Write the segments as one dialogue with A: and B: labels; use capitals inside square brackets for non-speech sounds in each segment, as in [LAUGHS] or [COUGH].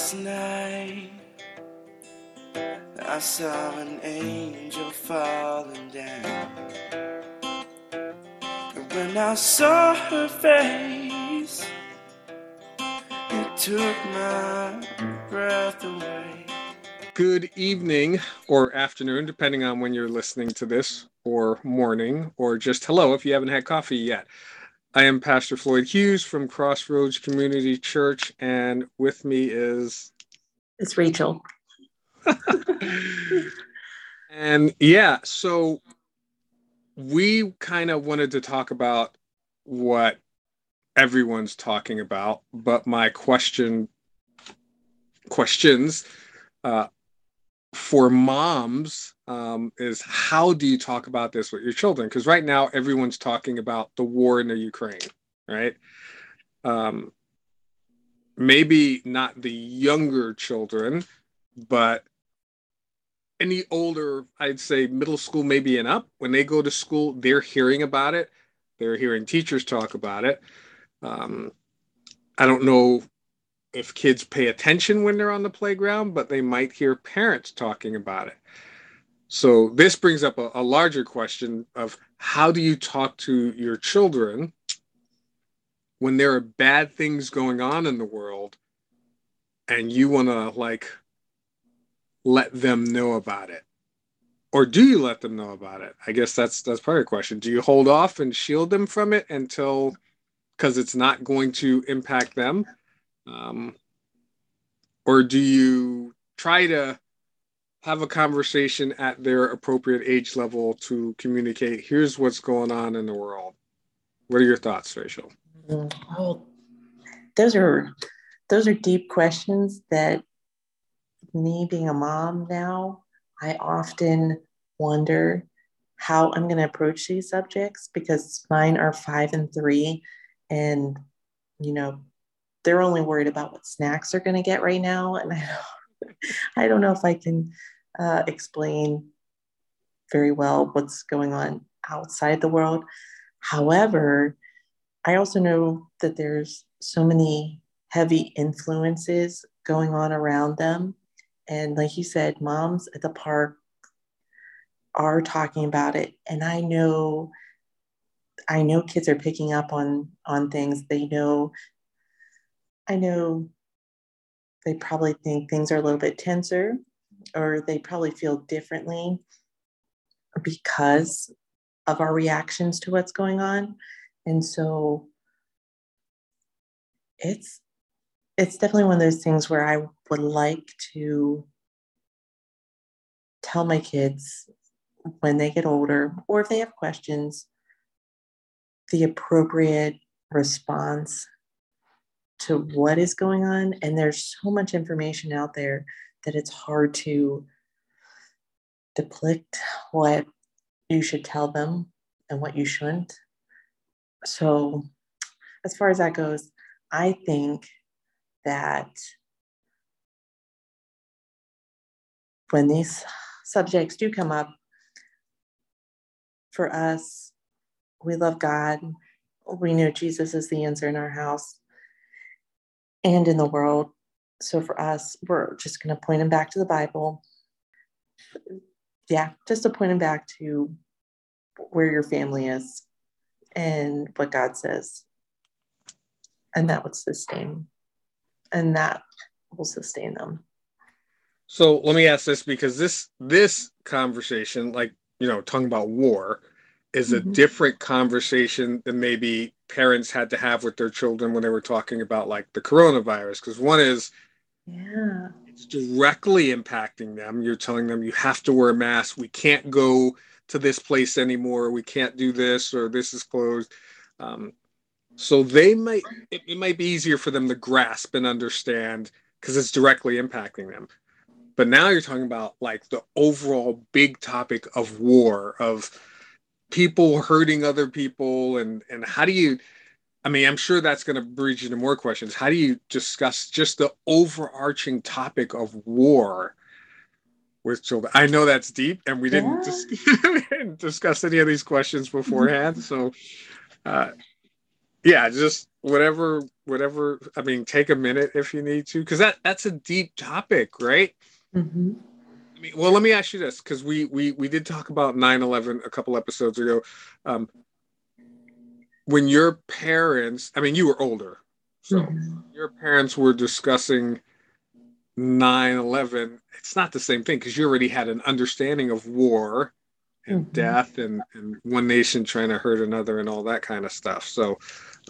A: Last night I saw an angel falling down. And when I saw her face, it took my breath away.
B: Good evening or afternoon, depending on when you're listening to this, or morning, or just hello if you haven't had coffee yet. I am Pastor Floyd Hughes from Crossroads Community Church, and with me is.
C: It's Rachel. [LAUGHS]
B: and yeah, so we kind of wanted to talk about what everyone's talking about, but my question questions uh, for moms um, is how do you talk about this with your children? Because right now everyone's talking about the war in the Ukraine, right? Um, maybe not the younger children, but any older, I'd say middle school, maybe and up, when they go to school, they're hearing about it. They're hearing teachers talk about it. Um, I don't know if kids pay attention when they're on the playground, but they might hear parents talking about it. So this brings up a, a larger question of how do you talk to your children when there are bad things going on in the world and you want to like let them know about it? Or do you let them know about it? I guess that's that's part of the question. Do you hold off and shield them from it until because it's not going to impact them um, or do you try to have a conversation at their appropriate age level to communicate here's what's going on in the world. What are your thoughts rachel?
C: Oh those are those are deep questions that me being a mom now i often wonder how i'm going to approach these subjects because mine are five and three and you know they're only worried about what snacks they're going to get right now and [LAUGHS] I, I don't know if i can uh, explain very well what's going on outside the world. However i also know that there's so many heavy influences going on around them. And like you said moms at the park are talking about it and i know i know kids are picking up on on things. They know I know they probably think things are a little bit tenser or they probably feel differently because of our reactions to what's going on. And so it's it's definitely one of those things where I would like to tell my kids when they get older or if they have questions the appropriate response to what is going on. And there's so much information out there that it's hard to depict what you should tell them and what you shouldn't. So, as far as that goes, I think that when these subjects do come up, for us, we love God. We know Jesus is the answer in our house and in the world. So for us, we're just going to point them back to the Bible. Yeah, just to point them back to where your family is and what God says. And that would sustain, and that will sustain them.
B: So let me ask this because this this conversation, like you know, talking about war, is a mm-hmm. different conversation than maybe parents had to have with their children when they were talking about like the coronavirus because one is
C: yeah.
B: it's directly impacting them. You're telling them you have to wear a mask. We can't go to this place anymore. We can't do this or this is closed. Um, so they might it, it might be easier for them to grasp and understand because it's directly impacting them. But now you're talking about like the overall big topic of war of people hurting other people and and how do you i mean i'm sure that's going to bridge into more questions how do you discuss just the overarching topic of war with children i know that's deep and we didn't, dis- [LAUGHS] we didn't discuss any of these questions beforehand so uh, yeah, just whatever, whatever. I mean, take a minute if you need to, because that that's a deep topic, right?
C: Mm-hmm.
B: Mean, well, let me ask you this, because we we we did talk about 9-11 a couple episodes ago. Um, when your parents, I mean, you were older, so
C: Mhm.
B: your parents were discussing 9-11 it's not the same thing because you already had an understanding of war and
C: Mhm.
B: death and, and one nation trying to hurt another and all that kind of stuff so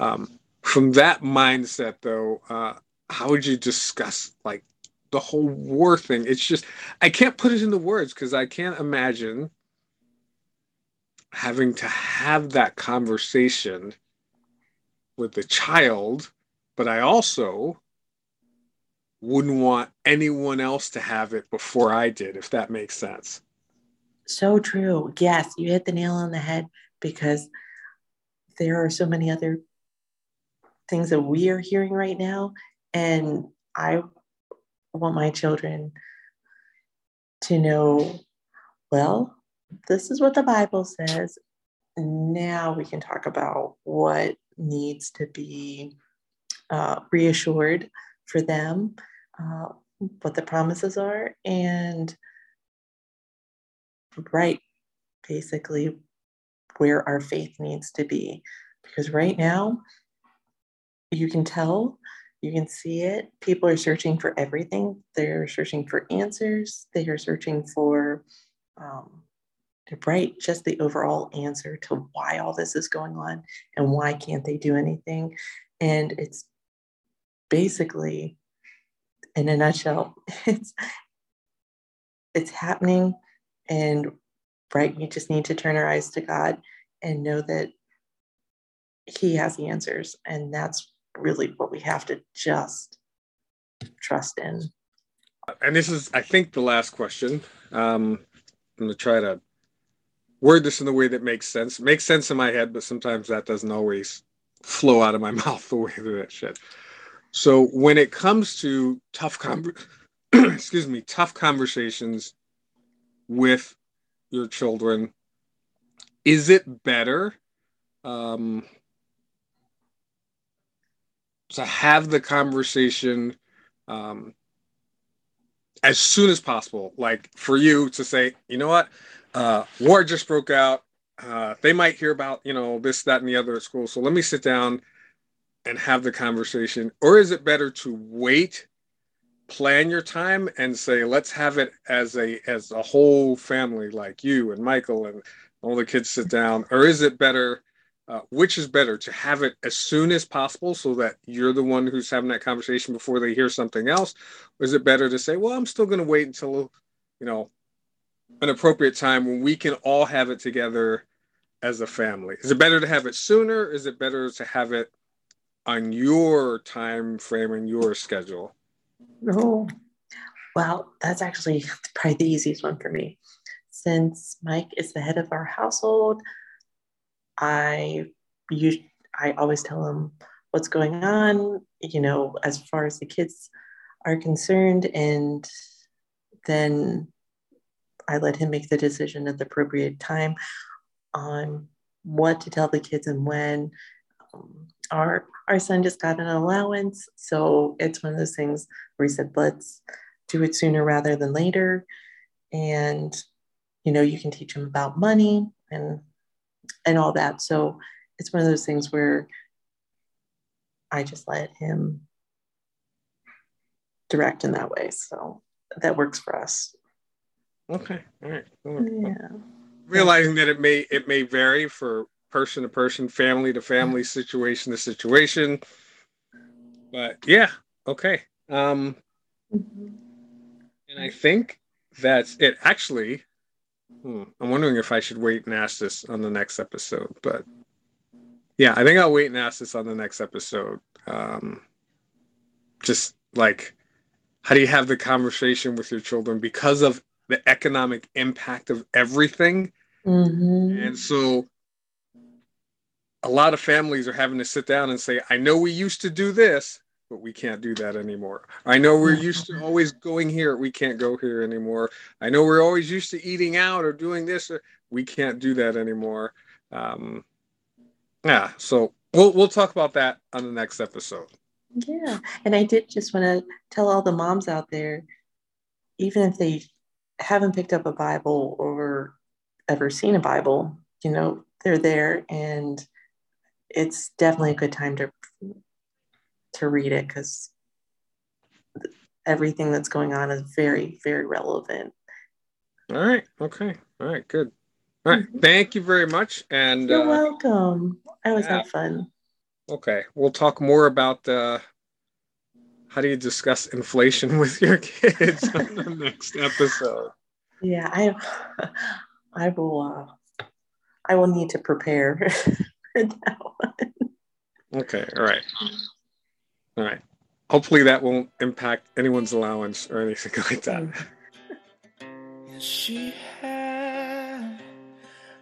B: um, from that mindset though uh, how would you discuss like the whole war thing it's just i can't put it into words because i can't imagine having to have that conversation with the child but i also wouldn't want anyone else to have it before I did, if that makes sense.
C: So true. Yes, you hit the nail on the head because there are so many other things that we are hearing right now. And I want my children to know well, this is what the Bible says. Now we can talk about what needs to be uh, reassured for them, uh, what the promises are, and right, basically, where our faith needs to be. Because right now, you can tell, you can see it. People are searching for everything. They're searching for answers. They are searching for, um, right, just the overall answer to why all this is going on and why can't they do anything. And it's basically, in a nutshell, [LAUGHS] it's it's happening, and right, we just need to turn our eyes to God and know that He has the answers, and that's really what we have to just trust in.
B: And this is, I think, the last question. Um, I'm going to try to word this in a way that makes sense. It makes sense in my head, but sometimes that doesn't always flow out of my [LAUGHS] mouth the way that it should. So when it comes to tough con- [CLEARS THROAT] excuse me, tough conversations with your children, is it better um, to have the conversation um, as soon as possible? Like for you to say, you know what, uh, war just broke out. Uh, they might hear about you know this, that, and the other at school. So let me sit down and have the conversation or is it better to wait plan your time and say let's have it as a as a whole family like you and michael and all the kids sit down or is it better uh, which is better to have it as soon as possible so that you're the one who's having that conversation before they hear something else or is it better to say well i'm still going to wait until you know an appropriate time when we can all have it together as a family is it better to have it sooner is it better to have it on your time frame and your schedule?
C: Oh, well, that's actually [LAUGHS] probably the easiest one for me. Since Mike is the head of our household, I you I always tell them what's going on, you know, as far as the kids are concerned, and then I let him make the decision at the appropriate time on what to tell the kids and when. Um, our our son just got an allowance, so it's one of those things where he said, "Let's do it sooner rather than later," and you know, you can teach him about money and and all that. So it's one of those things where I just let him direct in that way. So that works for us.
B: Okay, all right.
C: Yeah.
B: Realizing that it may it may vary for person to person, family to family, situation to situation. But yeah, okay. Um,
C: Mm-hmm.
B: and I think that's it. Actually, hmm, I'm wondering if I should wait and ask this on the next episode. But yeah, I think I'll wait and ask this on the next episode. Um, just like, how do you have the conversation with your children because of the economic impact of everything?
C: Mm-hmm.
B: And so a lot of families are having to sit down and say, I know we used to do this, but we can't do that anymore. I know we're used to always going here, we can't go here anymore. I know we're always used to eating out or doing this, we can't do that anymore. Um, yeah, so we'll we'll talk about that on the next episode.
C: Yeah. And I did just want to tell all the moms out there, even if they haven't picked up a Bible or ever seen a Bible, you know, they're there and it's definitely a good time to to read it because everything that's going on is very, very relevant.
B: All right. Okay. All right. Good. All right. Thank you very much. And
C: You're
B: uh,
C: welcome. I always
B: yeah.
C: have fun.
B: okay, we'll talk more about uh, how do you discuss inflation [LAUGHS] with your kids on the [LAUGHS] next episode.
C: Yeah, I I will uh, I will need to prepare [LAUGHS] for that one.
B: Okay. All right. All right. Hopefully that won't impact anyone's allowance or anything [LAUGHS] like that. [LAUGHS]
A: She had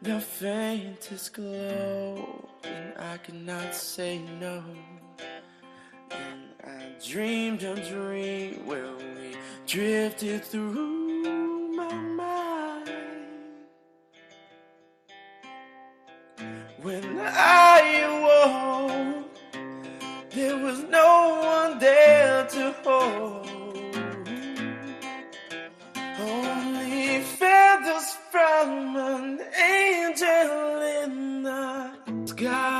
A: the faintest glow, and I could not say no. And I dreamed a dream where we drifted through God.